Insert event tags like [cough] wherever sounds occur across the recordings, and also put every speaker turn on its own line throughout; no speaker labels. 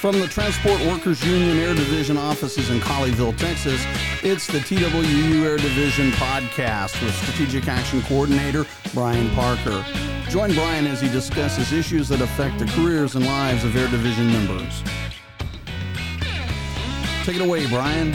From the Transport Workers Union Air Division offices in Colleyville, Texas, it's the TWU Air Division podcast with Strategic Action Coordinator Brian Parker. Join Brian as he discusses issues that affect the careers and lives of Air Division members. Take it away, Brian.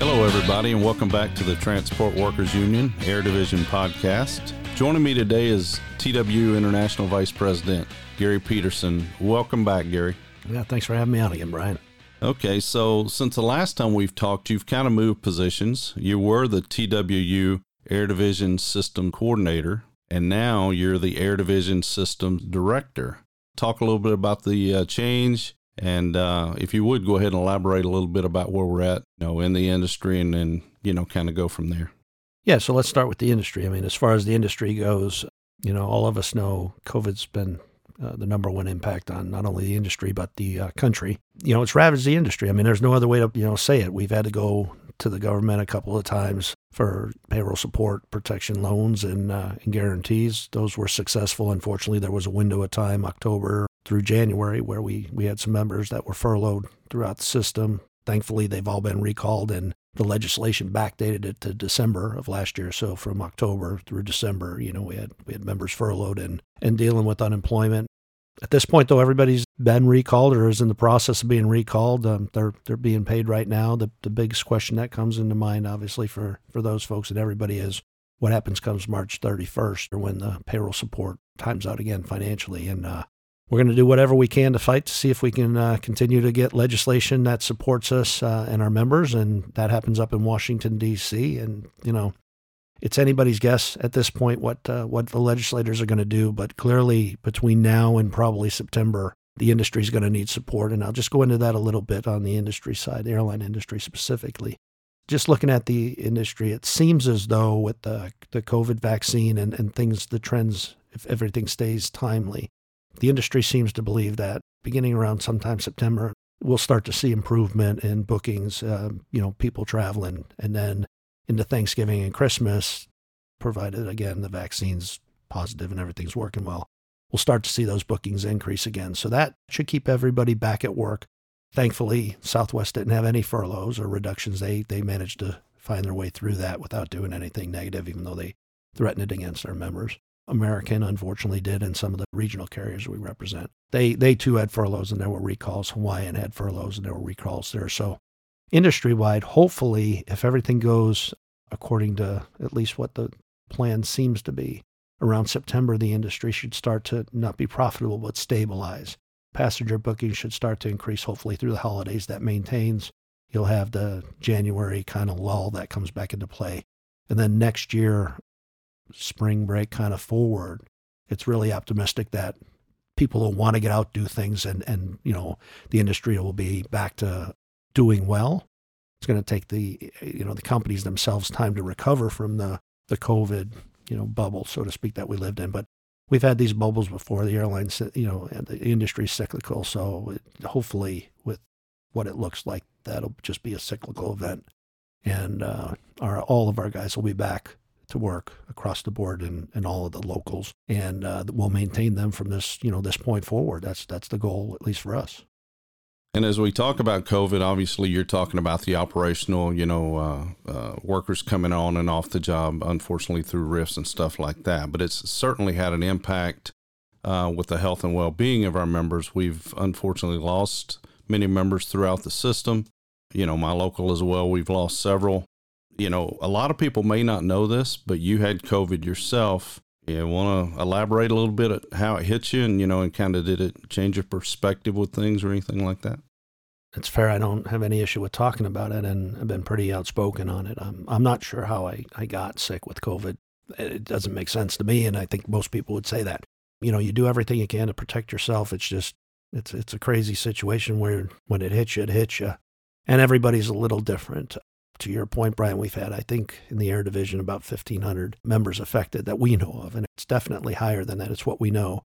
Hello, everybody, and welcome back to the Transport Workers Union Air Division podcast. Joining me today is TWU International Vice President Gary Peterson. Welcome back, Gary.
Yeah, thanks for having me on again, Brian.
Okay, so since the last time we've talked, you've kind of moved positions. You were the TWU Air Division System Coordinator, and now you're the Air Division Systems Director. Talk a little bit about the uh, change, and uh, if you would go ahead and elaborate a little bit about where we're at, you know, in the industry, and then you know, kind of go from there.
Yeah, so let's start with the industry. I mean, as far as the industry goes, you know, all of us know COVID's been uh, the number one impact on not only the industry but the uh, country. You know, it's ravaged the industry. I mean, there's no other way to you know say it. We've had to go to the government a couple of times for payroll support, protection loans, and, uh, and guarantees. Those were successful. Unfortunately, there was a window of time, October through January, where we we had some members that were furloughed throughout the system. Thankfully, they've all been recalled, and the legislation backdated it to December of last year. So from October through December, you know, we had we had members furloughed and and dealing with unemployment. At this point, though, everybody's been recalled or is in the process of being recalled. Um, they're they're being paid right now. The the biggest question that comes into mind, obviously, for for those folks and everybody is what happens comes March 31st or when the payroll support times out again financially. And uh, we're going to do whatever we can to fight to see if we can uh, continue to get legislation that supports us uh, and our members. And that happens up in Washington, D.C. And, you know, it's anybody's guess at this point what, uh, what the legislators are going to do. But clearly, between now and probably September, the industry is going to need support. And I'll just go into that a little bit on the industry side, the airline industry specifically. Just looking at the industry, it seems as though with the, the COVID vaccine and, and things, the trends, if everything stays timely, the industry seems to believe that beginning around sometime September, we'll start to see improvement in bookings, uh, you know, people traveling. And then into Thanksgiving and Christmas, provided again the vaccine's positive and everything's working well, we'll start to see those bookings increase again. So that should keep everybody back at work. Thankfully, Southwest didn't have any furloughs or reductions. They they managed to find their way through that without doing anything negative, even though they threatened it against their members. American unfortunately did, and some of the regional carriers we represent. They they too had furloughs and there were recalls. Hawaiian had furloughs and there were recalls there. So industry wide, hopefully, if everything goes according to at least what the plan seems to be, around September the industry should start to not be profitable but stabilize. Passenger bookings should start to increase hopefully through the holidays. That maintains. You'll have the January kind of lull that comes back into play. And then next year, spring break kind of forward, it's really optimistic that people will want to get out, do things, and, and you know, the industry will be back to doing well. It's going to take the, you know, the companies themselves time to recover from the, the COVID, you know, bubble, so to speak, that we lived in. But we've had these bubbles before. The airlines, you know, the industry cyclical. So it, hopefully, with what it looks like, that'll just be a cyclical event, and uh, our all of our guys will be back to work across the board and, and all of the locals, and uh, we'll maintain them from this you know this point forward. That's that's the goal, at least for us.
And as we talk about COVID, obviously you're talking about the operational, you know, uh, uh, workers coming on and off the job, unfortunately through rifts and stuff like that. But it's certainly had an impact uh, with the health and well-being of our members. We've unfortunately lost many members throughout the system. You know, my local as well. We've lost several you know, a lot of people may not know this, but you had COVID yourself. You want to elaborate a little bit at how it hit you and, you know, and kind of did it change your perspective with things or anything like that?
It's fair. I don't have any issue with talking about it, and I've been pretty outspoken on it. I'm, I'm not sure how I, I got sick with COVID. It doesn't make sense to me, and I think most people would say that. You know, you do everything you can to protect yourself. It's just, it's, it's a crazy situation where when it hits you, it hits you. And everybody's a little different to your point, Brian, we've had, I think, in the air division about 1,500 members affected that we know of, and it's definitely higher than that. It's what we know,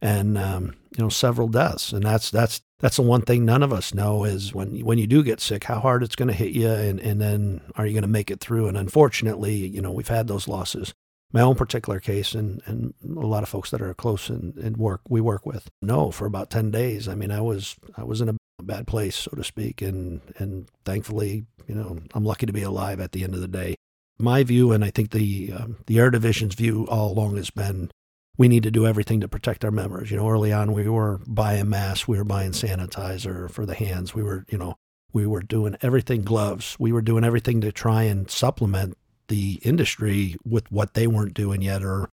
and um, you know, several deaths, and that's that's that's the one thing none of us know is when when you do get sick, how hard it's going to hit you, and and then are you going to make it through? And unfortunately, you know, we've had those losses. My own particular case, and and a lot of folks that are close and, and work we work with, no, for about 10 days. I mean, I was I was in a bad place, so to speak. And and thankfully, you know, I'm lucky to be alive at the end of the day. My view, and I think the um, the Air Division's view all along has been, we need to do everything to protect our members. You know, early on we were buying masks, we were buying sanitizer for the hands, we were, you know, we were doing everything gloves, we were doing everything to try and supplement the industry with what they weren't doing yet or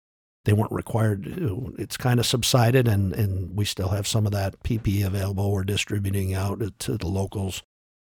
they weren't required to. It's kind of subsided, and, and we still have some of that PPE available. We're distributing out to the locals.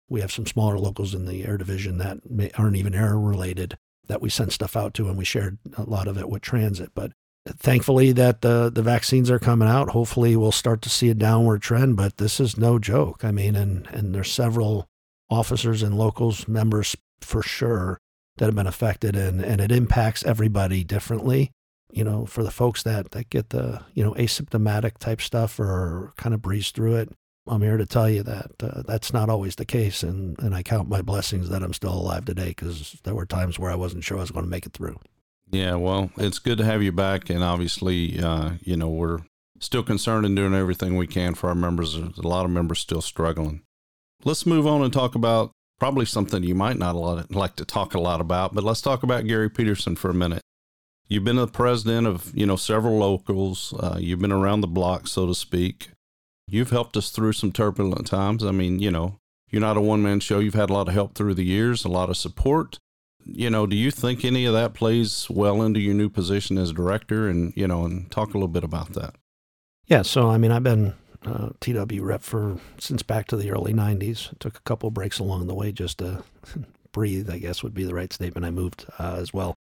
We have some smaller locals in the air division that may, aren't even air related that we send stuff out to, and we shared a lot of it with transit. But thankfully, that the the vaccines are coming out. Hopefully, we'll start to see a downward trend. But this is no joke. I mean, and and there's several officers and locals members for sure that have been affected, and and it impacts everybody differently you know, for the folks that, that get the, you know, asymptomatic type stuff or kind of breeze through it, I'm here to tell you that uh, that's not always the case. And, and I count my blessings that I'm still alive today because there were times where I wasn't sure I was going to make it through.
Yeah, well, it's good to have you back. And obviously, uh, you know, we're still concerned and doing everything we can for our members. There's a lot of members still struggling. Let's move on and talk about probably something you might not like to talk a lot about, but let's talk about Gary Peterson for a minute. You've been the president of you know several locals. Uh, you've been around the block, so to speak. You've helped us through some turbulent times. I mean, you know, you're not a one man show. You've had a lot of help through the years, a lot of support. You know, do you think any of that plays well into your new position as director? And you know, and talk a little bit about that.
Yeah. So I mean, I've been uh, TW rep for since back to the early '90s. Took a couple breaks along the way just to [laughs] breathe. I guess would be the right statement. I moved uh, as well.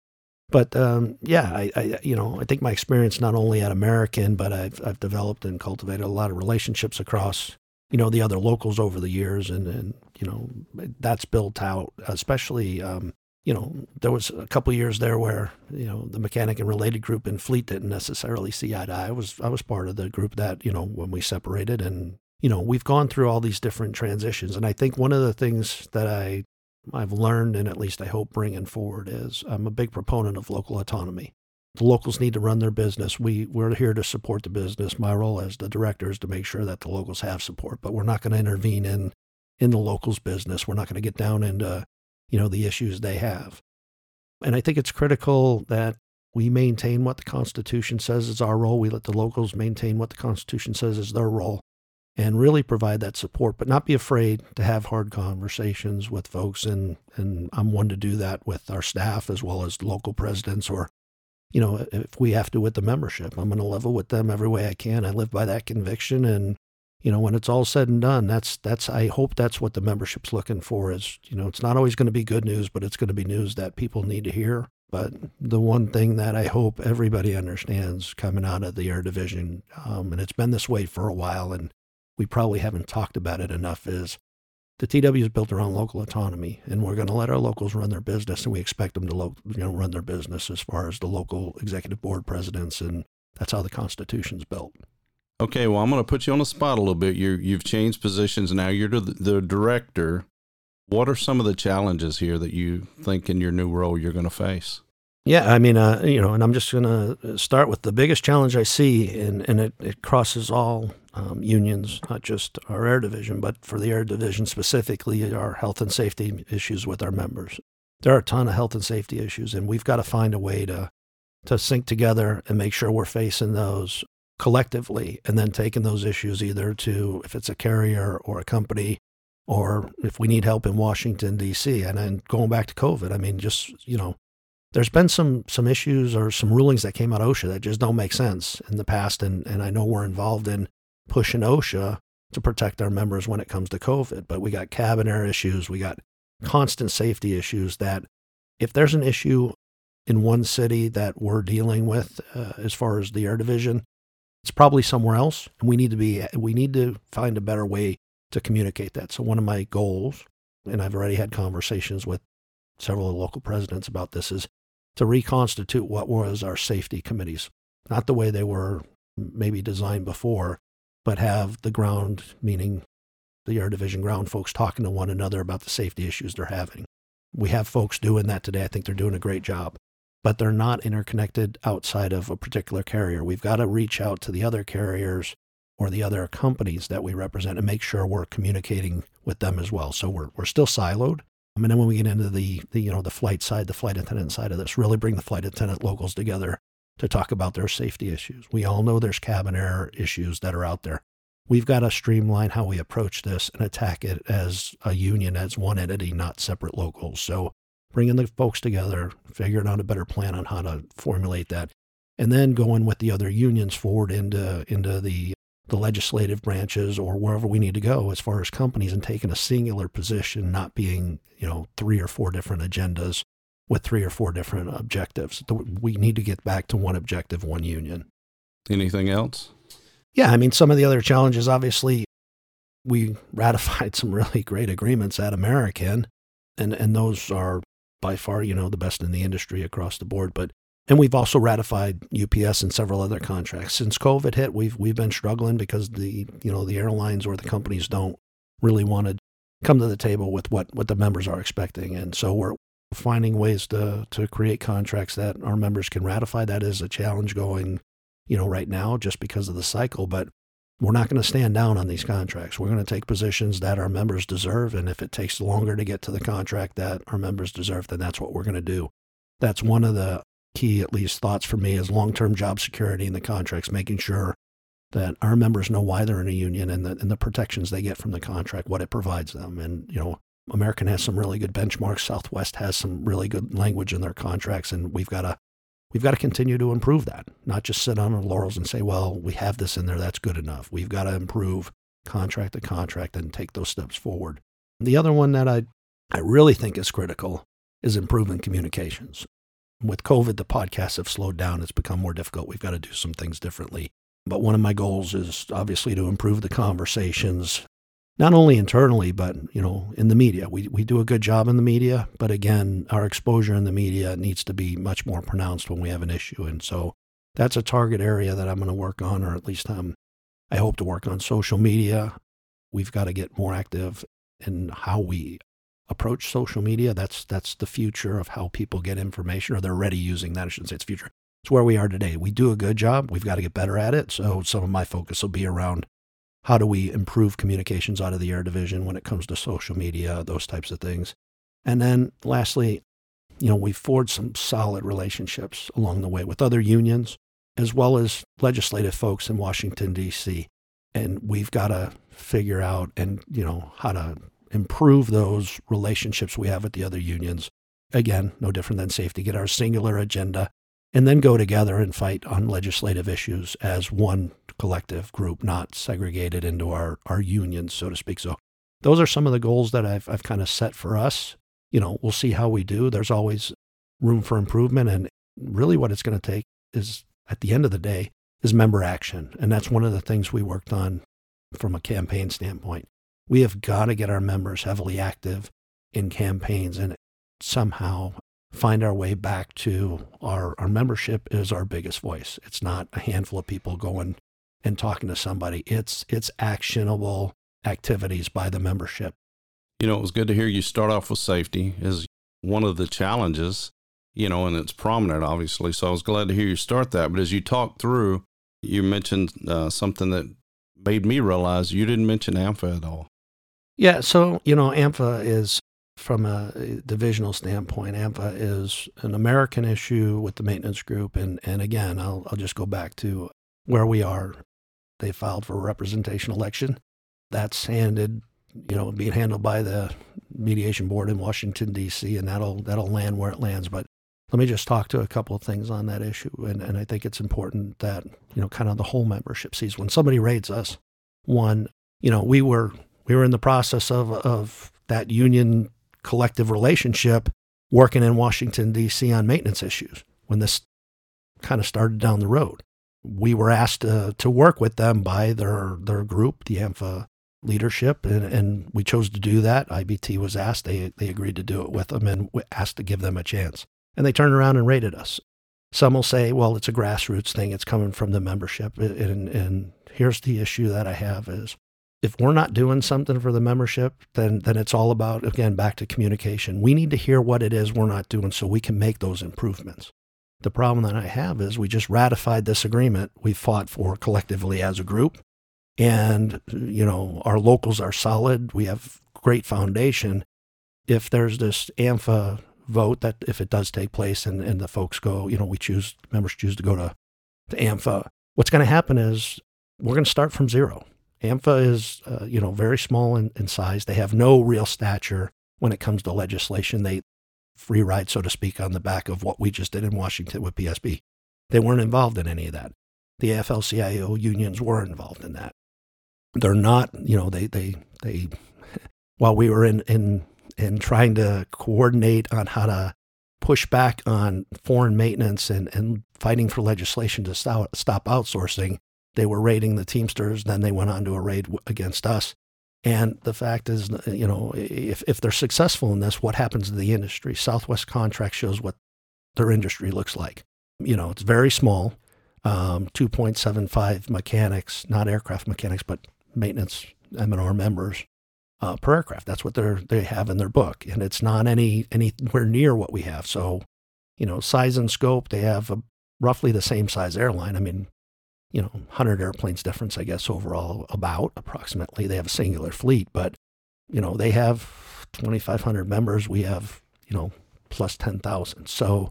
But um, yeah, I, I, you know I think my experience not only at American, but I've I've developed and cultivated a lot of relationships across you know the other locals over the years, and and you know that's built out. Especially um, you know there was a couple years there where you know the mechanic and related group in Fleet didn't necessarily see eye to eye. I was I was part of the group that you know when we separated, and you know we've gone through all these different transitions, and I think one of the things that I I've learned, and at least I hope bringing forward, is I'm a big proponent of local autonomy. The locals need to run their business. We, we're here to support the business. My role as the director is to make sure that the locals have support, but we're not going to intervene in, in the locals' business. We're not going to get down into, you know, the issues they have. And I think it's critical that we maintain what the Constitution says is our role. We let the locals maintain what the Constitution says is their role and really provide that support, but not be afraid to have hard conversations with folks. And, and I'm one to do that with our staff as well as local presidents or, you know, if we have to with the membership, I'm going to level with them every way I can. I live by that conviction. And, you know, when it's all said and done, that's, that's, I hope that's what the membership's looking for is, you know, it's not always going to be good news, but it's going to be news that people need to hear. But the one thing that I hope everybody understands coming out of the air division, um, and it's been this way for a while, and we probably haven't talked about it enough is the TW is built around local autonomy, and we're going to let our locals run their business, and we expect them to lo- you know run their business as far as the local executive board presidents, and that's how the Constitution's built.
Okay, well, I'm going to put you on the spot a little bit. You you've changed positions now. You're the, the director. What are some of the challenges here that you think in your new role you're going to face?
Yeah, I mean, uh, you know, and I'm just going to start with the biggest challenge I see, and, and it, it crosses all um, unions, not just our air division, but for the air division specifically, our health and safety issues with our members. There are a ton of health and safety issues, and we've got to find a way to to sync together and make sure we're facing those collectively, and then taking those issues either to if it's a carrier or a company, or if we need help in Washington D.C. And then going back to COVID, I mean, just you know, there's been some some issues or some rulings that came out of OSHA that just don't make sense in the past, and and I know we're involved in pushing OSHA to protect our members when it comes to COVID. But we got cabin air issues, we got constant safety issues that if there's an issue in one city that we're dealing with uh, as far as the air division, it's probably somewhere else. And we need to be, we need to find a better way to communicate that. So one of my goals, and I've already had conversations with several local presidents about this, is to reconstitute what was our safety committees, not the way they were maybe designed before, but have the ground, meaning the Air Division ground folks, talking to one another about the safety issues they're having. We have folks doing that today. I think they're doing a great job, but they're not interconnected outside of a particular carrier. We've got to reach out to the other carriers or the other companies that we represent and make sure we're communicating with them as well. So we're, we're still siloed. I mean, then when we get into the, the, you know, the flight side, the flight attendant side of this, really bring the flight attendant locals together to talk about their safety issues. We all know there's cabin air issues that are out there. We've got to streamline how we approach this and attack it as a union, as one entity, not separate locals. So bringing the folks together, figuring out a better plan on how to formulate that, and then going with the other unions forward into into the the legislative branches or wherever we need to go as far as companies and taking a singular position, not being, you know, three or four different agendas with three or four different objectives. We need to get back to one objective, one union.
Anything else?
Yeah, I mean, some of the other challenges, obviously, we ratified some really great agreements at American, and, and those are by far, you know, the best in the industry across the board. But and we've also ratified UPS and several other contracts. Since COVID hit, we've we've been struggling because the you know the airlines or the companies don't really want to come to the table with what, what the members are expecting. And so we're finding ways to to create contracts that our members can ratify. That is a challenge going, you know, right now just because of the cycle. But we're not going to stand down on these contracts. We're going to take positions that our members deserve. And if it takes longer to get to the contract that our members deserve, then that's what we're going to do. That's one of the key, at least, thoughts for me is long term job security in the contracts, making sure that our members know why they're in a union and the, and the protections they get from the contract, what it provides them. And, you know, American has some really good benchmarks. Southwest has some really good language in their contracts, and we've got to we've got to continue to improve that. Not just sit on our laurels and say, "Well, we have this in there, that's good enough." We've got to improve contract to contract and take those steps forward. The other one that I I really think is critical is improving communications with COVID, the podcasts have slowed down. It's become more difficult. We've got to do some things differently. But one of my goals is obviously to improve the conversations, not only internally, but you know, in the media. We we do a good job in the media, but again, our exposure in the media needs to be much more pronounced when we have an issue. And so that's a target area that I'm going to work on, or at least um, I hope to work on social media. We've got to get more active in how we approach social media. That's that's the future of how people get information, or they're already using that. I shouldn't say it's future. It's where we are today. We do a good job. We've got to get better at it. So some of my focus will be around how do we improve communications out of the air division when it comes to social media, those types of things. And then lastly, you know, we've forged some solid relationships along the way with other unions as well as legislative folks in Washington D.C. And we've got to figure out and you know how to improve those relationships we have with the other unions. Again, no different than safety, get our singular agenda, and then go together and fight on legislative issues as one collective group, not segregated into our, our unions, so to speak. So those are some of the goals that I've, I've kind of set for us. You know, we'll see how we do. There's always room for improvement. And really what it's going to take is, at the end of the day, is member action. And that's one of the things we worked on from a campaign standpoint. We have got to get our members heavily active in campaigns and somehow find our way back to our, our membership is our biggest voice. It's not a handful of people going and talking to somebody. It's it's actionable activities by the membership.
You know, it was good to hear you start off with safety is one of the challenges, you know, and it's prominent obviously. So I was glad to hear you start that. But as you talk through, you mentioned uh, something that made me realize you didn't mention AMFA at all.
Yeah, so you know, AMFA is from a divisional standpoint, AMFA is an American issue with the maintenance group, and and again, I'll I'll just go back to where we are. They filed for a representation election. That's handed, you know, being handled by the mediation board in Washington D.C., and that'll that'll land where it lands. But let me just talk to a couple of things on that issue, and and I think it's important that you know, kind of the whole membership sees when somebody raids us. One, you know, we were we were in the process of, of that union collective relationship working in Washington, D.C. on maintenance issues when this kind of started down the road. We were asked to, to work with them by their, their group, the AMFA leadership, and, and we chose to do that. IBT was asked, they, they agreed to do it with them and asked to give them a chance. And they turned around and rated us. Some will say, well, it's a grassroots thing, it's coming from the membership. And, and here's the issue that I have is if we're not doing something for the membership, then then it's all about again back to communication. We need to hear what it is we're not doing so we can make those improvements. The problem that I have is we just ratified this agreement we fought for collectively as a group. and you know our locals are solid. We have great foundation. If there's this AMFA vote that if it does take place and, and the folks go, you know, we choose members choose to go to, to AMFA, what's going to happen is we're going to start from zero. AMFA is, uh, you know, very small in, in size. They have no real stature when it comes to legislation. They free ride, so to speak, on the back of what we just did in Washington with PSP. They weren't involved in any of that. The AFL-CIO unions were involved in that. They're not, you know, they they they. [laughs] While we were in in in trying to coordinate on how to push back on foreign maintenance and, and fighting for legislation to stop, stop outsourcing, they were raiding the Teamsters. Then they went on to a raid against us. And the fact is, you know, if, if they're successful in this, what happens to the industry? Southwest Contract shows what their industry looks like. You know, it's very small, um, 2.75 mechanics, not aircraft mechanics, but maintenance M&R members uh, per aircraft. That's what they they have in their book, and it's not any anywhere near what we have. So, you know, size and scope, they have a, roughly the same size airline. I mean, you know, 100 airplanes difference, I guess, overall, about approximately. They have a singular fleet, but, you know, they have 2,500 members. We have, you know, plus 10,000. So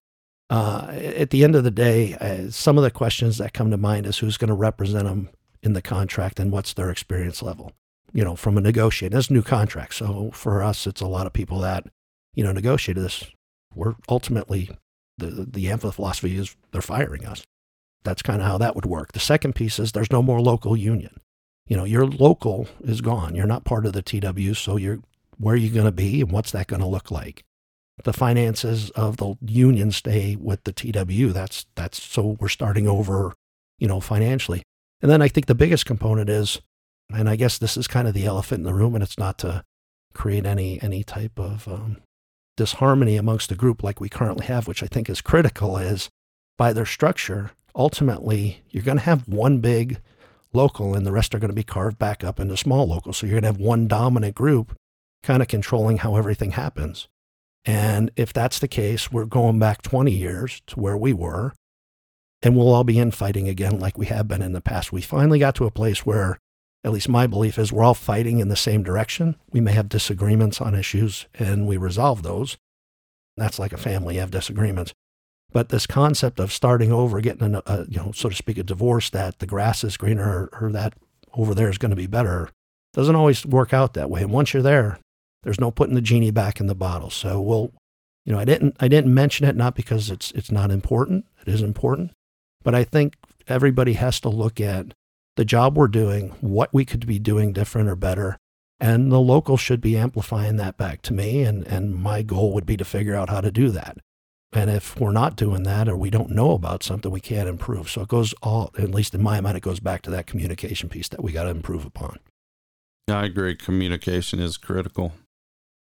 uh, at the end of the day, uh, some of the questions that come to mind is who's going to represent them in the contract and what's their experience level, you know, from a negotiator. A new contract. So for us, it's a lot of people that, you know, negotiated this. We're ultimately, the, the AMFA philosophy is they're firing us. That's kind of how that would work. The second piece is there's no more local union. You know, your local is gone. You're not part of the TW, so you're where are you going to be and what's that going to look like? The finances of the union stay with the TW. That's that's so we're starting over, you know, financially. And then I think the biggest component is, and I guess this is kind of the elephant in the room, and it's not to create any any type of um, disharmony amongst the group like we currently have, which I think is critical, is by their structure, ultimately you're going to have one big local and the rest are going to be carved back up into small locals. So you're going to have one dominant group kind of controlling how everything happens. And if that's the case, we're going back 20 years to where we were, and we'll all be infighting again like we have been in the past. We finally got to a place where, at least my belief is, we're all fighting in the same direction. We may have disagreements on issues, and we resolve those. That's like a family, you have disagreements. But this concept of starting over, getting a, a, you know, so to speak, a divorce that the grass is greener or, or that over there is going to be better, doesn't always work out that way. And once you're there, there's no putting the genie back in the bottle. So we'll, you know, I didn't I didn't mention it not because it's it's not important. It is important, but I think everybody has to look at the job we're doing, what we could be doing different or better, and the local should be amplifying that back to me. And and my goal would be to figure out how to do that. And if we're not doing that or we don't know about something, we can't improve. So it goes all, at least in my mind, it goes back to that communication piece that we got to improve upon.
I agree. Communication is critical.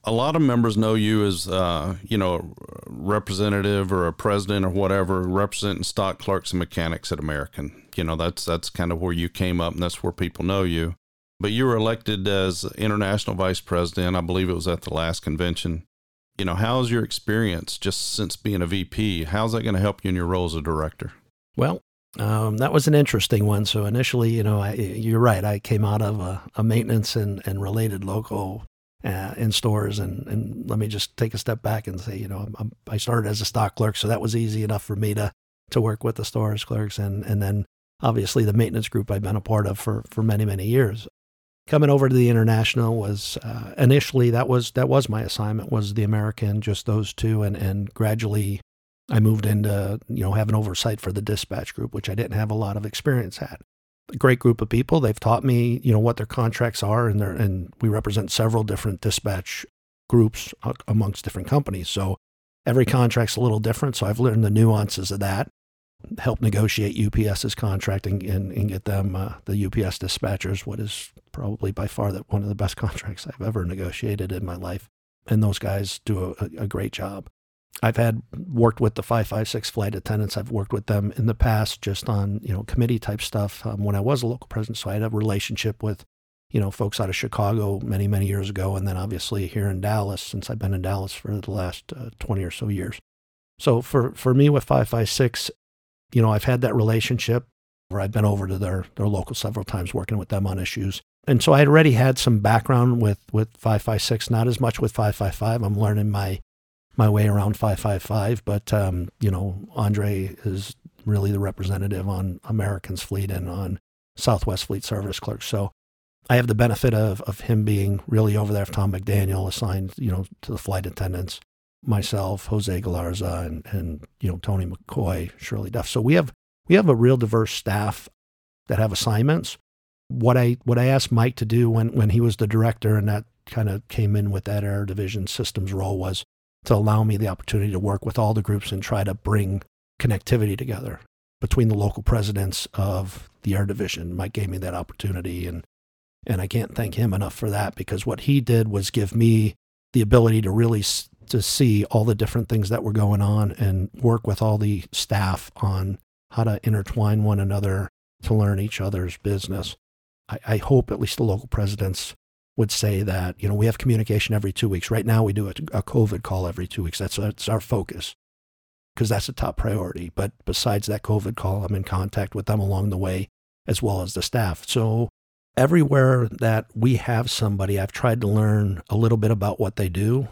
A lot of members know you as, uh, you know, a representative or a president or whatever, representing stock clerks and mechanics at American. You know, that's that's kind of where you came up, and that's where people know you. But you were elected as international vice president. I believe it was at the last convention you know, how's your experience just since being a VP? How's that going to help you in your role as a director?
Well, um, that was an interesting one. So initially, you know, I, you're right. I came out of a, a maintenance and, and related local uh, in stores, and, and let me just take a step back and say, you know, I'm, i started as a stock clerk, so that was easy enough for me to to work with the stores clerks, and and then obviously the maintenance group I've been a part of for for many many years coming over to the international was uh, initially that was that was my assignment was the American, just those two, and and gradually I moved into you know having oversight for the dispatch group, which I didn't have a lot of experience at. A great group of people. They've taught me you know what their contracts are, and they and we represent several different dispatch groups amongst different companies. So every contract's a little different. So I've learned the nuances of that help negotiate UPS's contract and, and, and get them uh, the UPS dispatchers, what is probably by far the, one of the best [laughs] contracts I've ever negotiated in my life. And those guys do a, a great job. I've had worked with the 556 flight attendants. I've worked with them in the past just on, you know, committee type stuff um, when I was a local president. So I had a relationship with, you know, folks out of Chicago many, many years ago. And then obviously here in Dallas, since I've been in Dallas for the last uh, 20 or so years. So for, for me with 556, you know, I've had that relationship. where I've been over to their, their local several times working with them on issues. And so I already had some background with, with 556, not as much with 555. I'm learning my my way around 555, but um, you know, Andre is really the representative on American's fleet and on Southwest Fleet Service Clerks. So I have the benefit of, of him being really over there. If Tom McDaniel assigned, you know, to the flight attendants, myself, Jose Galarza, and, and you know, Tony McCoy, Shirley Duff. So we have we have a real diverse staff that have assignments. What I what I asked Mike to do when when he was the director and that kind of came in with that air division systems role was to allow me the opportunity to work with all the groups and try to bring connectivity together between the local presidents of the air division. Mike gave me that opportunity and and I can't thank him enough for that because what he did was give me the ability to really to see all the different things that were going on and work with all the staff on how to intertwine one another to learn each other's business. I, I hope at least the local presidents would say that, you know, we have communication every two weeks. Right now, we do a, a COVID call every two weeks. That's, that's our focus because that's a top priority. But besides that COVID call, I'm in contact with them along the way as well as the staff. So everywhere that we have somebody, I've tried to learn a little bit about what they do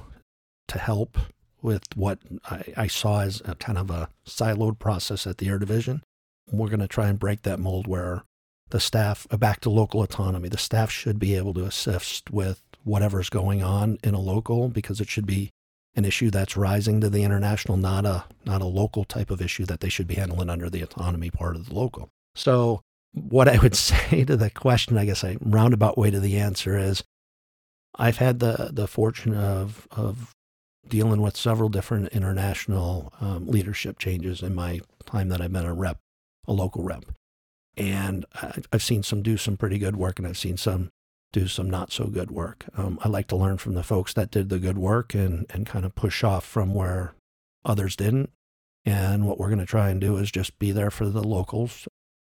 to help with what I, I saw as a kind of a siloed process at the Air Division. We're going to try and break that mold where the staff, uh, back to local autonomy, the staff should be able to assist with whatever's going on in a local because it should be an issue that's rising to the international, not a not a local type of issue that they should be handling under the autonomy part of the local. So what I would [laughs] say to the question, I guess a roundabout way to the answer is I've had the the fortune of of dealing with several different international um, leadership changes in my time that I've been a rep, a local rep. And I've seen some do some pretty good work and I've seen some do some not so good work. Um, I like to learn from the folks that did the good work and, and kind of push off from where others didn't. And what we're going to try and do is just be there for the locals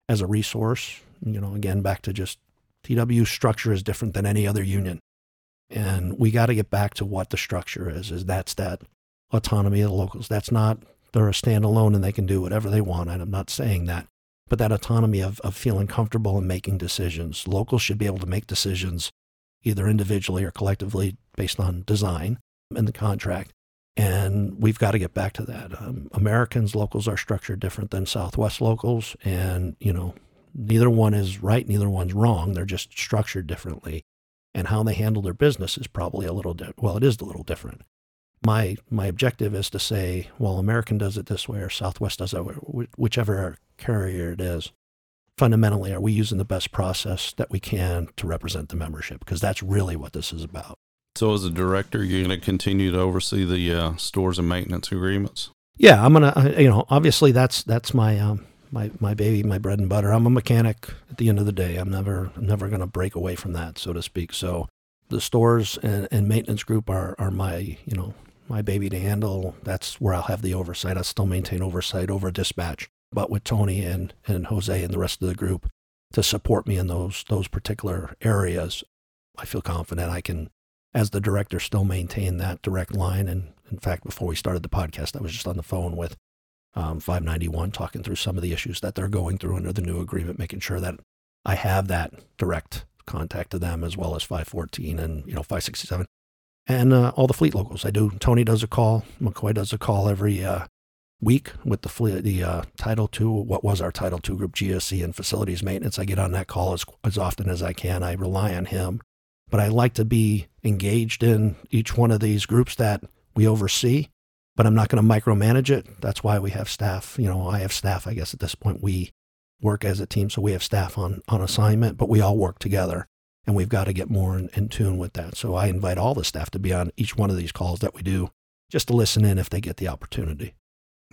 as a resource. You know, again, back to just TW structure is different than any other union. And we got to get back to what the structure is, is that's that autonomy of the locals. That's not they're a standalone and they can do whatever they want. And I'm not saying that. But that autonomy of, of feeling comfortable and making decisions. Locals should be able to make decisions either individually or collectively based on design and the contract. And we've got to get back to that. Um, Americans, locals are structured different than Southwest locals. And, you know, neither one is right, neither one's wrong. They're just structured differently and how they handle their business is probably a little di- well, it is a little different. My my objective is to say, well, American does it this way or Southwest does it, whichever carrier it is. Fundamentally, are we using the best process that we can to represent the membership? Because that's really what this is about.
So, as a director, you're going to continue to oversee the uh, stores and maintenance agreements.
Yeah, I'm gonna. You know, obviously that's that's my um, my my baby, my bread and butter. I'm a mechanic at the end of the day. I'm never never going to break away from that, so to speak. So the stores and, and maintenance group are are my you know my baby to handle. That's where I'll have the oversight. I still maintain oversight over dispatch, but with Tony and and Jose and the rest of the group to support me in those those particular areas, I feel confident I can, as the director, still maintain that direct line. And in fact, before we started the podcast, I was just on the phone with um, 591, talking through some of the issues that they're going through under the new agreement, making sure that I have that direct contact to them as well as 514 and you know 567 and uh, all the fleet locals. I do. Tony does a call. McCoy does a call every uh, week with the fleet, the uh, Title Two. What was our Title Two group, GSC and facilities maintenance. I get on that call as as often as I can. I rely on him, but I like to be engaged in each one of these groups that we oversee but I'm not going to micromanage it. That's why we have staff. You know, I have staff. I guess at this point we work as a team, so we have staff on on assignment, but we all work together, and we've got to get more in, in tune with that. So I invite all the staff to be on each one of these calls that we do, just to listen in if they get the opportunity.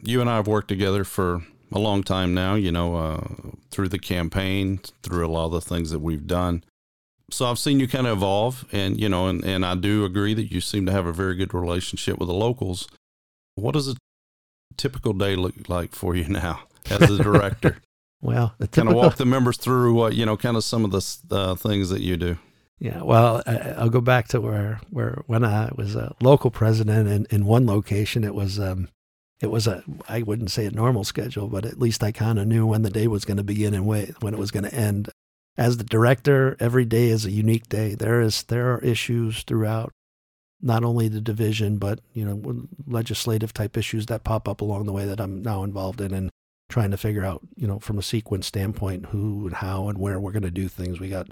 You and I have worked together for a long time now. You know, uh, through the campaign, through a lot of the things that we've done. So I've seen you kind of evolve, and you know, and, and I do agree that you seem to have a very good relationship with the locals. What does a typical day look like for you now [laughs] as a director?
well,
typical... kind of walk the members through what you know, kind of some of the uh, things that you do.
Yeah, well, I, will go back to where where when I was a local president in, in one location, it was um, it was a I wouldn't say a normal schedule, but at least I kind of knew when the day was going to begin and when it was going to end. As the director, every day is a unique day. There is there are issues throughout not only the division, but you know, legislative type issues that pop up along the way that I'm now involved in, and trying to figure out, you know, from a sequence standpoint, who and how and where we're going to do things. We got,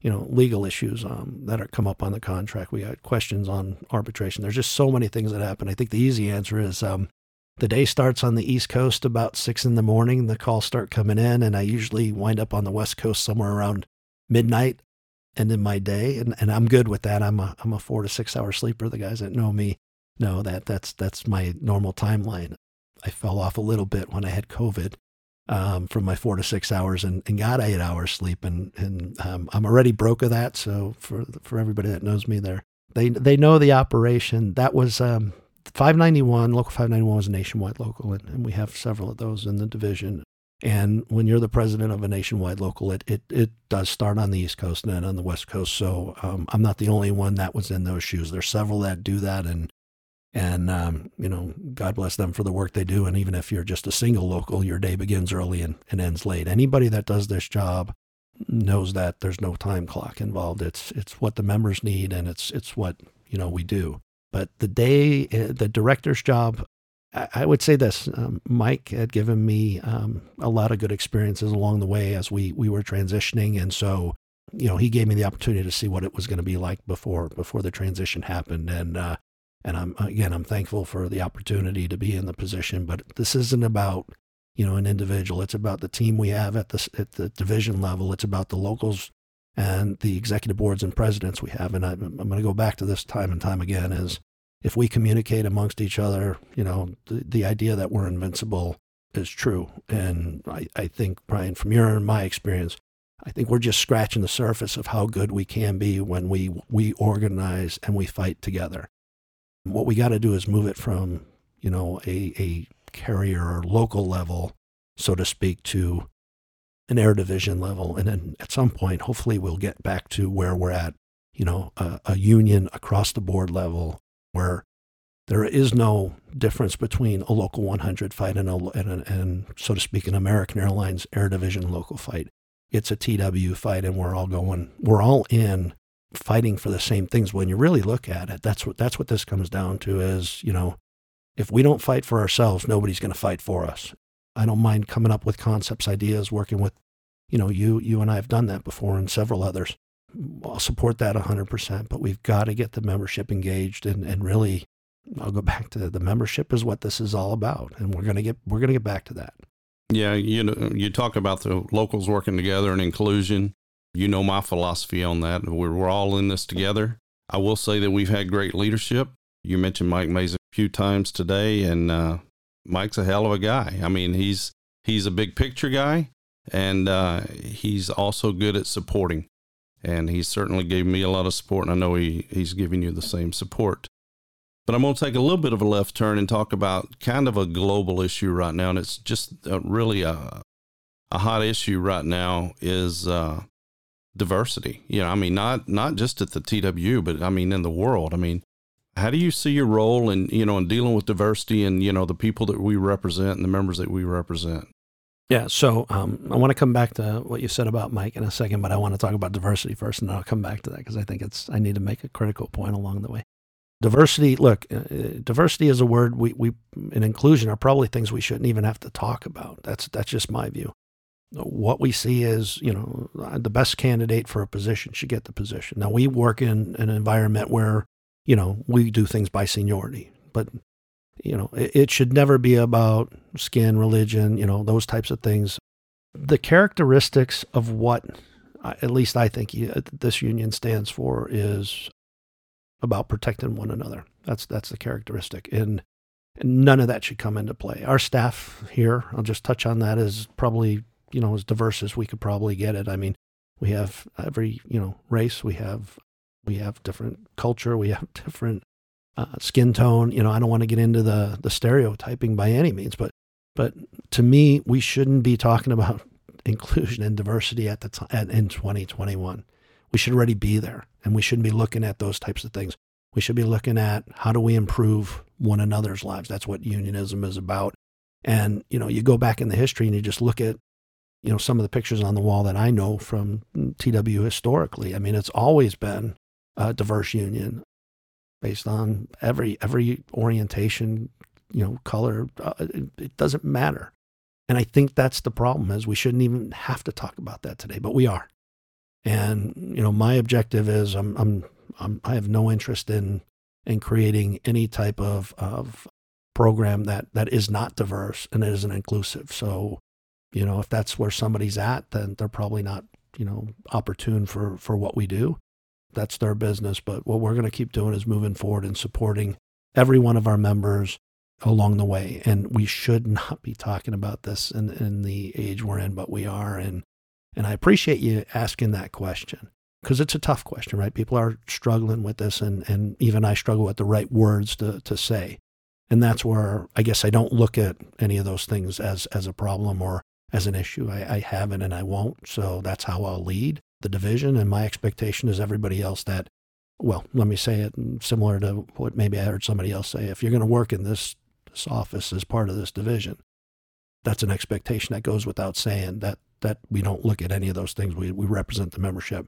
you know, legal issues um, that are come up on the contract. We got questions on arbitration. There's just so many things that happen. I think the easy answer is um, the day starts on the East Coast about six in the morning. The calls start coming in, and I usually wind up on the West Coast somewhere around midnight end in my day, and, and I'm good with that. I'm a I'm a four to six hour sleeper. The guys that know me know that that's that's my normal timeline. I fell off a little bit when I had COVID um, from my four to six hours and, and got eight hours sleep, and and um, I'm already broke of that. So for for everybody that knows me, there they they know the operation. That was um, 591 local 591 was a nationwide local, and, and we have several of those in the division. And when you're the president of a nationwide local, it, it, it does start on the East Coast and then on the West Coast. So um, I'm not the only one that was in those shoes. There's several that do that, and and um, you know, God bless them for the work they do. And even if you're just a single local, your day begins early and, and ends late. Anybody that does this job knows that there's no time clock involved. It's it's what the members need, and it's it's what you know we do. But the day, eh, the director's job I would say this um, Mike had given me um, a lot of good experiences along the way as we, we were transitioning. And so, you know, he gave me the opportunity to see what it was going to be like before before the transition happened. And, uh, and I'm, again, I'm thankful for the opportunity to be in the position. But this isn't about, you know, an individual. It's about the team we have at the, at the division level. It's about the locals and the executive boards and presidents we have. And I'm, I'm going to go back to this time and time again is if we communicate amongst each other, you know, the, the idea that we're invincible is true. And I, I think, Brian, from your and my experience, I think we're just scratching the surface of how good we can be when we, we organize and we fight together. What we got to do is move it from, you know, a, a carrier or local level, so to speak, to an air division level. And then at some point, hopefully, we'll get back to where we're at, you know, a, a union across the board level where there is no difference between a local 100 fight and, a, and, and, so to speak, an American Airlines Air Division local fight. It's a TW fight, and we're all going, we're all in fighting for the same things. When you really look at it, that's what that's what this comes down to. Is you know, if we don't fight for ourselves, nobody's going to fight for us. I don't mind coming up with concepts, ideas, working with, you know, you you and I have done that before, and several others. I'll support that 100%, but we've got to get the membership engaged and, and really, I'll go back to the membership is what this is all about. And we're going to get, we're going to get back to that.
Yeah. You know, you talk about the locals working together and inclusion. You know, my philosophy on that. We're, we're all in this together. I will say that we've had great leadership. You mentioned Mike Mayes a few times today, and uh, Mike's a hell of a guy. I mean, he's he's a big picture guy, and uh, he's also good at supporting and he certainly gave me a lot of support, and I know he, he's giving you the same support. But I'm going to take a little bit of a left turn and talk about kind of a global issue right now, and it's just a, really a, a hot issue right now is uh, diversity. You know, I mean, not not just at the TWU, but I mean in the world. I mean, how do you see your role in you know in dealing with diversity and you know the people that we represent and the members that we represent?
Yeah, so um, I want to come back to what you said about Mike in a second, but I want to talk about diversity first, and then I'll come back to that because I think it's I need to make a critical point along the way. Diversity, look, uh, uh, diversity is a word we we and inclusion are probably things we shouldn't even have to talk about. That's that's just my view. What we see is, you know, the best candidate for a position should get the position. Now we work in an environment where, you know, we do things by seniority, but you know, it, it should never be about skin, religion, you know, those types of things. The characteristics of what, at least I think uh, this union stands for, is about protecting one another. That's that's the characteristic, and, and none of that should come into play. Our staff here, I'll just touch on that, is probably you know as diverse as we could probably get it. I mean, we have every you know race, we have we have different culture, we have [laughs] different uh, skin tone. You know, I don't want to get into the the stereotyping by any means, but but to me, we shouldn't be talking about [laughs] inclusion and diversity at the time in 2021. We should already be there, and we shouldn't be looking at those types of things. We should be looking at how do we improve one another's lives. That's what unionism is about. And, you know, you go back in the history and you just look at, you know, some of the pictures on the wall that I know from TW historically. I mean, it's always been a diverse union based on every every orientation, you know, color. Uh, it, it doesn't matter. And I think that's the problem is we shouldn't even have to talk about that today, but we are. And you know, my objective is I'm I'm, I'm I have no interest in in creating any type of of program that that is not diverse and isn't inclusive. So, you know, if that's where somebody's at, then they're probably not, you know, opportune for for what we do. That's their business. But what we're going to keep doing is moving forward and supporting every one of our members along the way. And we should [laughs] not be talking about this in, in the age we're in, but we are. And and I appreciate you asking that question because it's a tough question, right? People are struggling with this, and, and even I struggle with the right words to, to say. And that's where I guess I don't look at any of those things as, as a problem or as an issue. I, I haven't and I won't. So that's how I'll lead the division. And my expectation is everybody else that, well, let me say it similar to what maybe I heard somebody else say. If you're going to work in this, this office as part of this division, that's an expectation that goes without saying that that we don't look at any of those things. We, we represent the membership.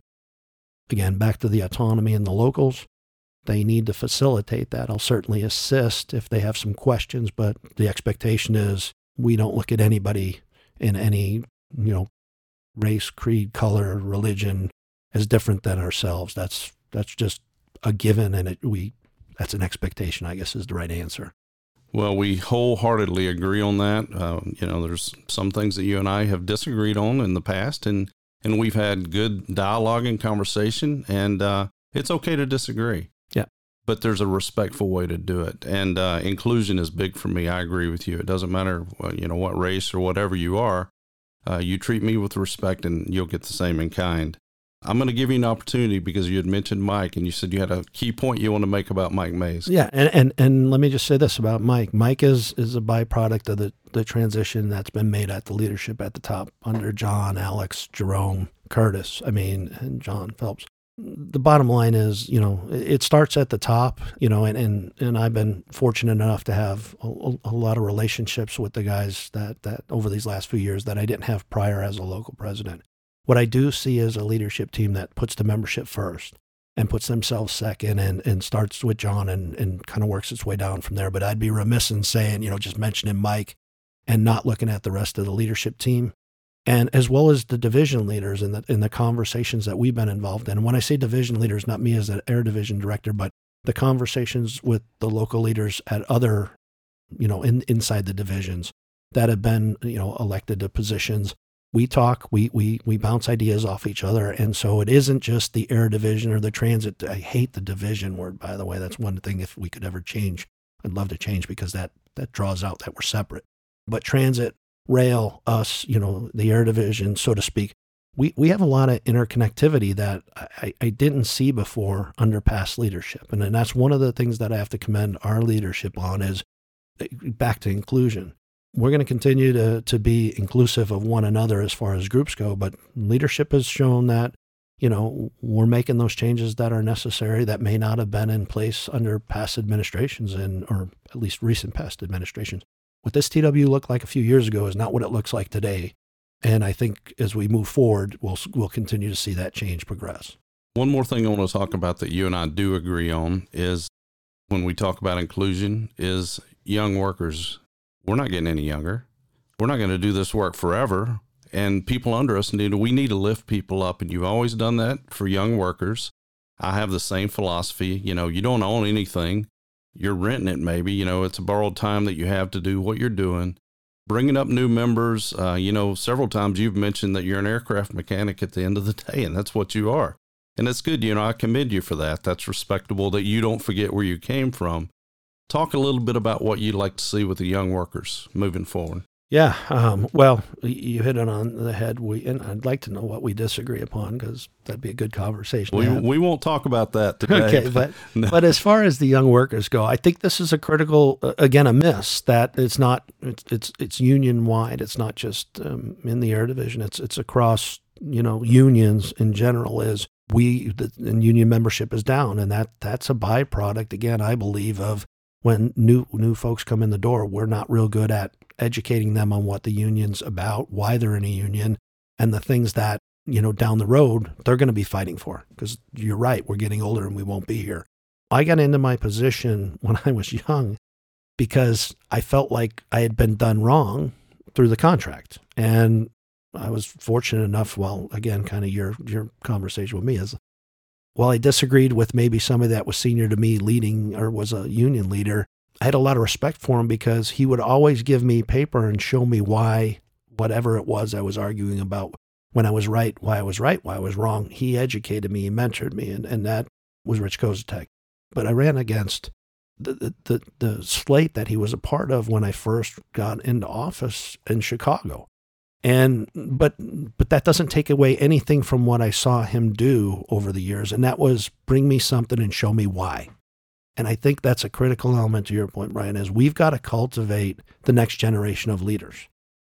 Again, back to the autonomy and the locals. They need to facilitate that. I'll certainly assist if they have some questions, but the expectation is we don't look at anybody in any, you know, race, creed, color, religion as different than ourselves. That's that's just a given, and it, we that's an expectation. I guess is the right answer.
Well, we wholeheartedly agree on that. Uh, you know, there's some things that you and I have disagreed on in the past, and and we've had good dialogue and conversation, and uh, it's okay to disagree.
Yeah.
But there's a respectful way to do it, and uh, inclusion is big for me. I agree with you. It doesn't matter, you know, what race or whatever you are. Uh, you treat me with respect, and you'll get the same in kind. I'm going to give you an opportunity because you had mentioned Mike and you said you had a key point you want to make about Mike Mayes.
Yeah, and, and, and let me just say this about Mike. Mike is is a byproduct of the, the transition that's been made at the leadership at the top under John, Alex, Jerome, Curtis, I mean, and John Feltz. The bottom line is, you know, it starts at the top, you know, and, and, and I've been fortunate enough to have a, a lot of relationships with the guys that, that over these last few years that I didn't have prior as a local president. What I do see is a leadership team that puts the membership first and puts themselves second and, and starts with John and, and kind of works its way down from there. But I'd be remiss in saying, you know, just mentioning Mike and not looking at the rest of the leadership team and as well as the division leaders in the in the conversations that we've been involved in. And when I say division leaders, not me as an air division director, but the conversations with the local leaders at other, you know, in, inside the divisions that have been, you know, elected to positions we talk, we, we, we bounce ideas off each other. And so it isn't just the air division or the transit. I hate the division word, by the way. That's one thing if we could ever change, I'd love to change because that, that draws out that we're separate. But transit, rail, us, you know, the air division, so to speak, we, we have a lot of interconnectivity that I, I didn't see before under past leadership. And, and that's one of the things that I have to commend our leadership on is eh, back to inclusion we're going to continue to, to be inclusive of one another as far as groups go, but leadership has shown that, you know, we're making those changes that are necessary that may not have been in place under past administrations and, or at least recent past administrations. What this TW looked like a few years ago is not what it looks like today. And I think as we move forward, we'll, we'll continue to see that change progress.
One more thing I want to talk about that you and I do agree on is when we talk about inclusion is young workers we're not getting any younger. We're not going to do this work forever. And people under us need we need to lift people up. And you've always done that for young workers. I have the same philosophy. You know, you don't own anything. You're renting it, maybe. You know, it's a borrowed time that you have to do what you're doing. Bringing up new members, uh, you know, several times you've mentioned that you're an aircraft mechanic at the end of the [laughs] day, and that's what you are. And it's good, you know, I commend you for that. That's respectable that you don't forget where you came from. Talk a little bit about what you'd like to see with the young workers moving forward.
Yeah, um, well, you hit it on the head. We and I'd like to know what we disagree upon because that'd be a good conversation.
We, we won't talk about that [laughs] today.
okay, but [laughs] no. but as far as the young workers go, I think this is a critical uh, again a miss that it's not it's it's, it's union wide. It's not just um, in the air division. It's it's across you know unions in general. Is we the and union membership is down, and that that's a byproduct again, I believe, of when new new folks come in the door. We're not real good at educating them on what the union's about, why they're in a union, and the things that you know down the road they're going to be fighting for. Because you're right, we're getting older and we won't be here. I got into my position [laughs] when I was young because I felt like I had been done wrong through the contract. And I was fortunate enough, well, again, kind of your your conversation with me is while I disagreed with maybe somebody that was senior to me leading or was a union leader, I had a lot of respect for him because he would always give me paper and show me why whatever it was I was arguing about when I was right, why I was right, why I was wrong. He educated me, he mentored me, and, and that was Rich Kozatek. But I ran against the, the, the slate that he was a part of when I first got into office in Chicago. And but but that doesn't take away anything from what I saw him do over the years, and that was bring me something and show me why. And I think that's a critical element to your point, Brian, is we've got to cultivate the next generation of leaders.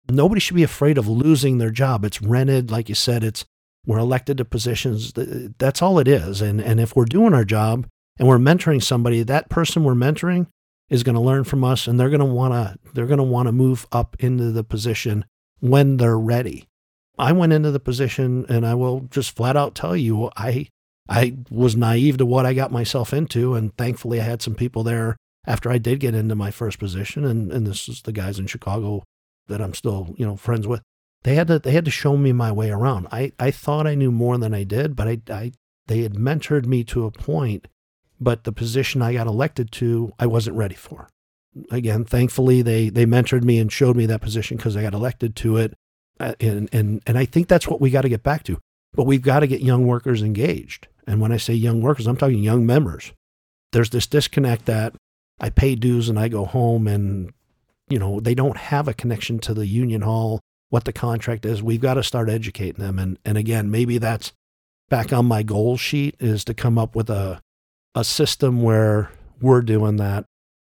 Nobody should be afraid of losing their job. It's rented, like you said, it's we're elected to positions. That's all it is. And and if we're doing our job and we're mentoring somebody, that person we're mentoring is going to learn from us and they're going to want to they're going to want to move up into the position when they're ready. I went into the position and I will just flat out tell you I I was naive to what I got myself into and thankfully I had some people there after I did get into my first position and and this is the guys in Chicago that I'm still, you know, friends with. They had to they had to show me my way around. I I thought I knew more than I did, but I I they had mentored me to a point but the position I got elected to, I wasn't ready for. Again, thankfully, they they mentored me and showed me that position because I got elected to it, uh, and and and I think that's what we got to get back to. But we've got to get young workers engaged. And when I say young workers, I'm talking young members. There's this disconnect that I pay dues and I go home, and you know they don't have a connection to the union hall, what the contract is. We've got to start educating them. And and again, maybe that's back on my goal sheet is to come up with a a system where we're doing that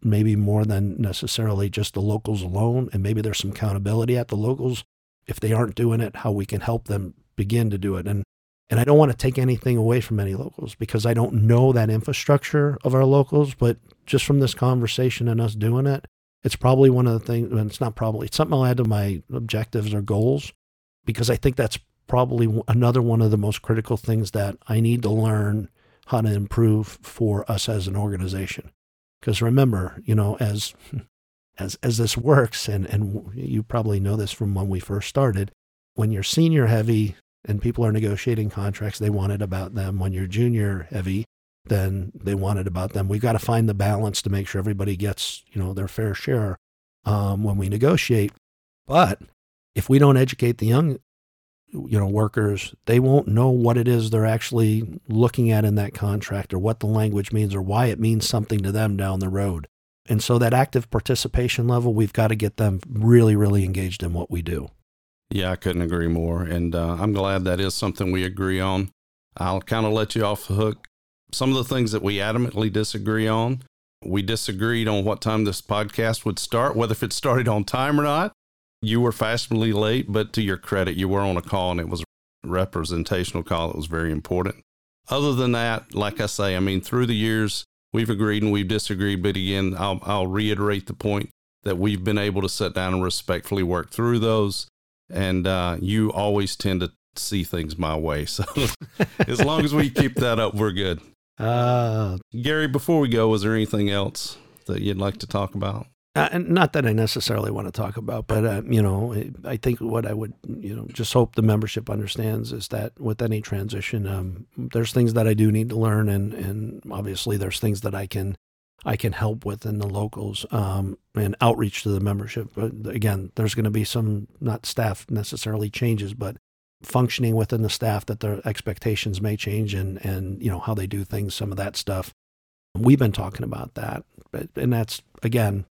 maybe more than necessarily just the locals alone. And maybe there's some accountability at the locals if they aren't doing it, how we can help them begin to do it. And and I don't want to take anything away from any locals because I don't know that infrastructure of our locals, but just from this conversation and us doing it, it's probably one of the things, and it's not probably, it's something I'll add to my objectives or goals because I think that's probably another one of the most critical things that I need to learn how to improve for us as an organization. Because remember, you know, as as as this works, and and you probably know this from when we first started, when you're senior heavy and people are negotiating contracts, they want it about them. When you're junior heavy, then they want it about them. We've got to find the balance to make sure everybody gets, you know, their fair share um, when we negotiate. But if we don't educate the young you know workers they won't know what it is they're actually looking at in that contract or what the language means or why it means something to them down the road. And so that active participation level we've got to get them really really engaged in what we do.
Yeah i couldn't agree more. And uh, i'm glad that is something we agree on. I'll kind of let you off the hook. Some of the things that we adamantly disagree on we disagreed on what time this podcast would start whether if it started on time or not you were fashionably late, but to your credit, you were on a call and it was a representational call. It was very important. Other than that, like I say, I mean, through the years, we've agreed and we've disagreed. But again, I'll, I'll reiterate the point that we've been able to sit down and respectfully work through those. And uh, you always tend to see things my way. So [laughs] as long as we keep that up, we're good. Uh, Gary, before we go, was there anything else that you'd like to talk about?
Uh, not that I necessarily want to talk about, but uh, you know, I think what I would, you know, just hope the membership understands is that with any transition, um, there's things that I do need to learn, and and obviously there's things that I can I can help with in the locals um, and outreach to the membership. But again, there's going to be some not staff necessarily changes, but functioning within the staff that their expectations may change and and you know how they do things, some of that stuff. We've been talking about that, but, and that's again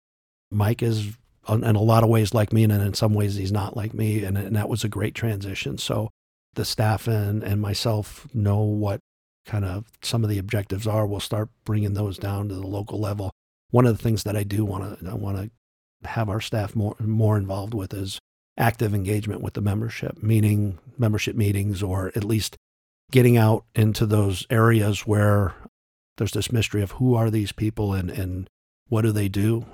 Mike is in a lot of ways like me, and in some ways he's not like me, and, and that was a great transition. So the staff and and myself know what kind of some of the objectives are. We'll start bringing those down to the local level. One of the things that I do want to I want to have our staff more more involved with is active engagement with the membership, meaning membership meetings, or at least getting out into those areas where there's this mystery of who are these people and, and what do they do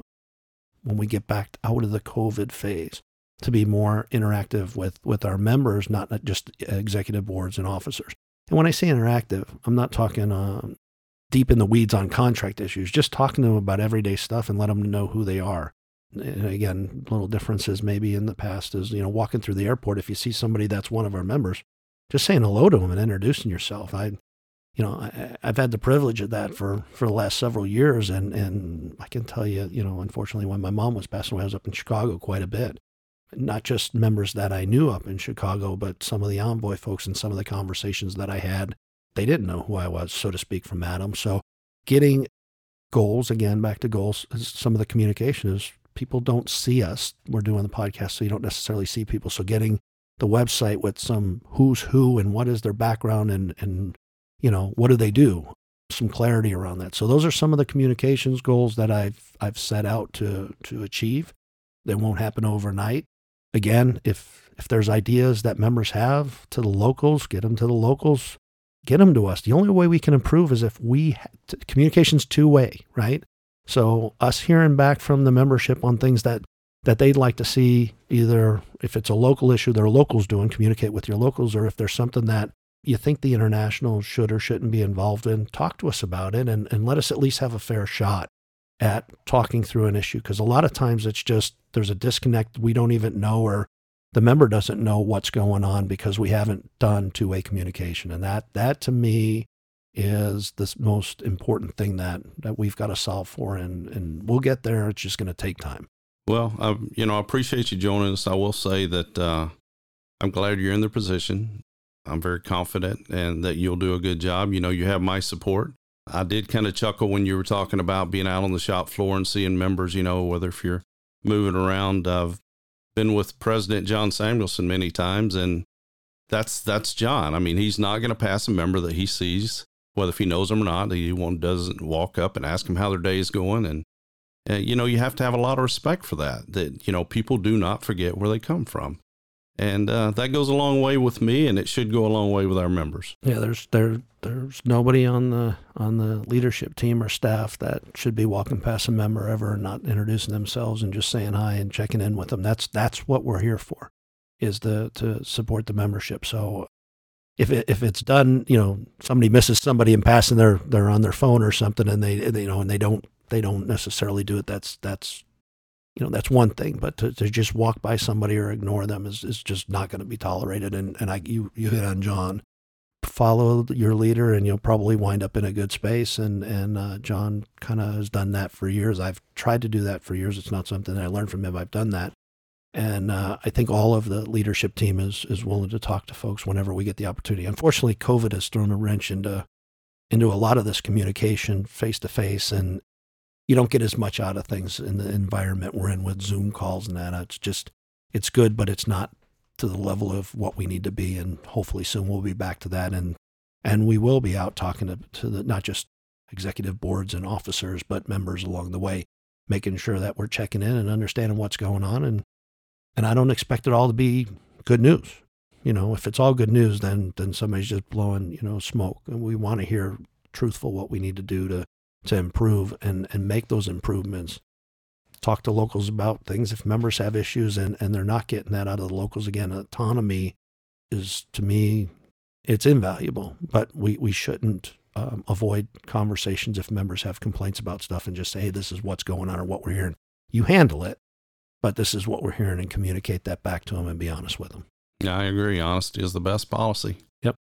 when we get back out of the COVID phase to be more interactive with, with our members, not just executive boards and officers. And when I say interactive, I'm not talking uh, deep in the weeds on contract issues, just talking to them about everyday stuff and let them know who they are. And again, little differences maybe in the past is, you know, walking through the airport, if you see somebody that's one of our members, just saying hello to them and introducing yourself. I, you know, I, have had the privilege of that for, for the last several years. And, and I can tell you, you know, unfortunately, when my mom was passing away, I was up in Chicago quite a bit. Not just members that I knew up in Chicago, but some of the envoy folks and some of the conversations that I had they didn't know who I was, so to speak, from Adam. So getting goals, again, back to goals, some of the communication is people don't see us. We're doing the podcast, so you don't necessarily see people. So getting the website with some who's who and what is their background and, and you know, what do they do? Some clarity around that. So those are some of the communications goals that I've I've set out to to achieve. They won't happen overnight. Again, if if there's ideas that members have to the locals, get them to the locals get them to us. The only way we can improve is if we communications two way, right? So us hearing back from the membership on things that that they'd like to see, either if it's a local issue their locals doing, communicate with your locals, or if there's something that you think the international should or shouldn't be involved in, talk to us about it and, and let us at least have a fair shot at talking through an issue. Because a lot of times it's just there's a disconnect we don't even know or the member doesn't know what's going on because we haven't done two-way communication. And that that to me is the most important thing that that we've got to solve for and and we'll get there. It's just going to take time.
Well I, you know i appreciate you joining us. I will say that uh, i'm glad you're in the position i'm very confident and that you'll do a good job you know you have my support i did kind of chuckle when you were talking about being out on the shop floor and seeing members you know whether if you're moving around i've been with President John Samuelson many times, and that's that's John. I mean, he's not going to pass a member that he sees, whether if he knows them or not. He one doesn't walk up and ask them how their day is going, and, and you know you have to have a lot of respect for that. That you know people do not forget where they come from and uh, that goes a long way with me, and it should go a long way with our members.
Yeah, there's there there's nobody on the on the leadership team or staff that should be walking past a member ever and not introducing themselves and just saying hi and checking in with them. That's that's what we're here for, is the to support the membership. So if it, if it's done, you know, somebody misses somebody in passing, they're they're on their phone or something, and they, they you know and they don't they don't necessarily do it. That's that's you know, that's one thing, but to, to just walk by somebody or ignore them is, is just not going to be tolerated. And, and I, you, you hit on John. Follow your leader and you'll probably wind up in a good space. And, and uh, John kind of has done that for years. I've tried to do that for years. It's not something that I learned from him. I've done that. And uh, I think all of the leadership team is, is willing to talk to folks whenever we get the opportunity. Unfortunately, COVID has thrown a wrench into, into a lot of this communication face to face and, you don't get as much out of things in the environment we're in with Zoom calls and that. It's just, it's good, but it's not to the level of what we need to be. And hopefully soon we'll be back to that. And, and we will be out talking to, to the, not just executive boards and officers, but members along the way, making sure that we're checking in and understanding what's going on. And, and I don't expect it all to be good news. You know, if it's all good news, then, then somebody's just blowing, you know, smoke. And we want to hear truthful what we need to do to, to improve and, and make those improvements. Talk to locals about things if members have issues and, and they're not getting that out of the locals. Again, autonomy is to me, it's invaluable, but we, we shouldn't um, avoid conversations if members have complaints about stuff and just say, hey, this is what's going on or what we're hearing. You handle it, but this is what we're hearing and communicate that back to them and be honest with them.
Yeah, I agree. Honesty is the best policy.
Yep.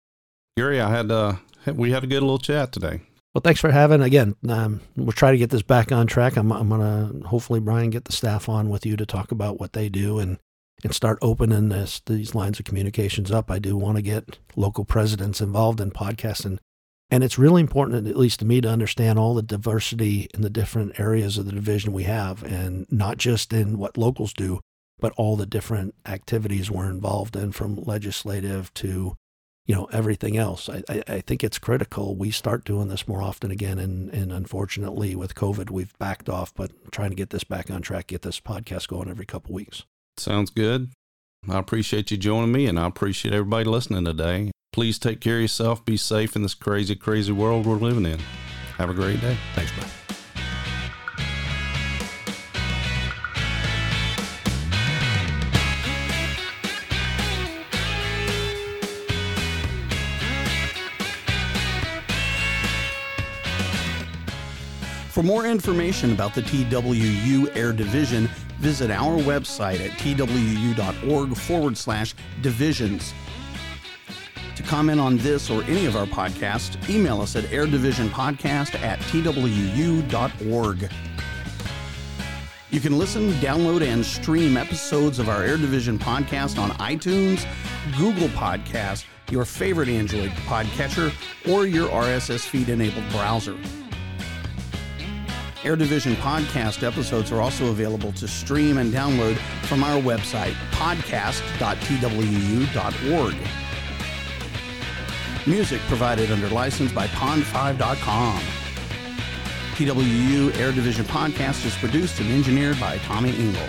Gary, I had uh, we had a good little chat today.
Well, thanks for having. Again, um, we'll try to get this back on track. I'm, I'm going to hopefully, Brian, get the staff on with you to talk about what they do and and start opening this these lines of communications up. I do want to get local presidents involved in podcasting, and it's really important, at least to me, to understand all the diversity in the different areas of the division we have, and not just in what locals do, but all the different activities we're involved in, from legislative to you know everything else. I, I, I, think it's critical we start doing this more often again, and and unfortunately with COVID we've backed off, but trying to get this back on track, get this podcast going every couple weeks.
Sounds good. I appreciate you joining me, and I appreciate everybody listening today. Please take care of yourself. Be safe in this crazy, crazy world we're living in. Have a great day.
Thanks, Brian.
For more information about the TWU Air Division, visit our website at twu.org forward slash divisions. To comment on this or any of our podcasts, email us at airdivisionpodcast at twu.org. You can listen, download, and stream episodes of our Air Division podcast on iTunes, Google Podcast, your favorite Android podcatcher, or your RSS feed enabled browser. Air Division podcast episodes are also available to stream and download from our website, podcast.twu.org. Music provided under license by pond5.com. TWU Air Division podcast is produced and engineered by Tommy Engel.